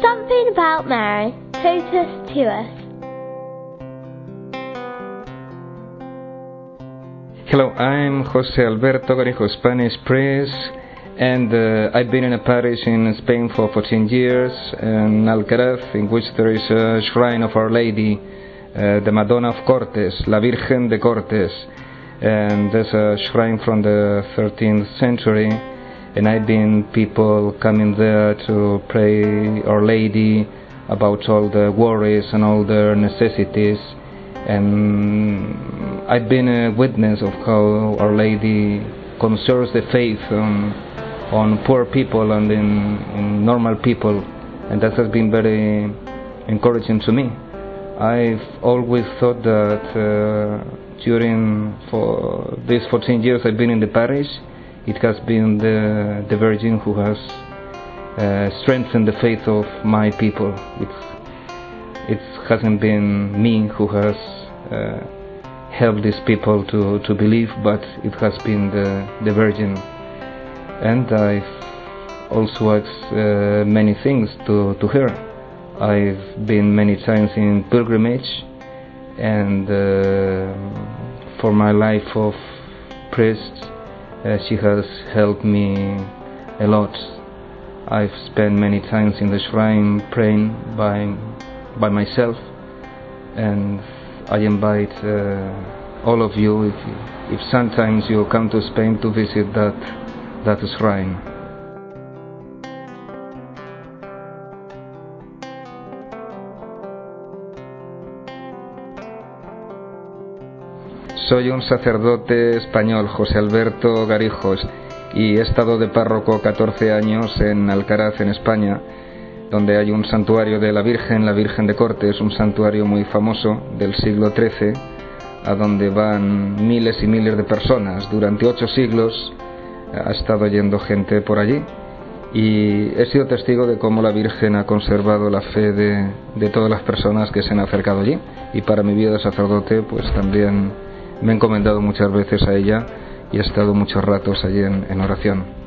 Something about Mary. Totus tuus. Hello, I'm Jose Alberto Garijo, Spanish priest, and uh, I've been in a parish in Spain for 14 years, in Alcaraz, in which there is a shrine of Our Lady, uh, the Madonna of Cortes, La Virgen de Cortes, and there's a shrine from the 13th century, and I've been people coming there to pray Our Lady about all the worries and all their necessities and I've been a witness of how Our Lady conserves the faith on, on poor people and in, in normal people, and that has been very encouraging to me. I've always thought that uh, during for these 14 years I've been in the parish, it has been the, the Virgin who has uh, strengthened the faith of my people. It's, it hasn't been me who has uh, helped these people to, to believe, but it has been the, the Virgin. And I've also asked uh, many things to, to her. I've been many times in pilgrimage, and uh, for my life of priest, she has helped me a lot. I've spent many times in the shrine praying by by myself, and I invite uh, all of you if, if sometimes you come to Spain to visit that that shrine. Soy un sacerdote español, José Alberto Garijos, y he estado de párroco 14 años en Alcaraz, en España, donde hay un santuario de la Virgen, la Virgen de Cortes, un santuario muy famoso del siglo XIII, a donde van miles y miles de personas. Durante ocho siglos ha estado yendo gente por allí y he sido testigo de cómo la Virgen ha conservado la fe de, de todas las personas que se han acercado allí. Y para mi vida de sacerdote, pues también me he encomendado muchas veces a ella y he estado muchos ratos allí en, en oración.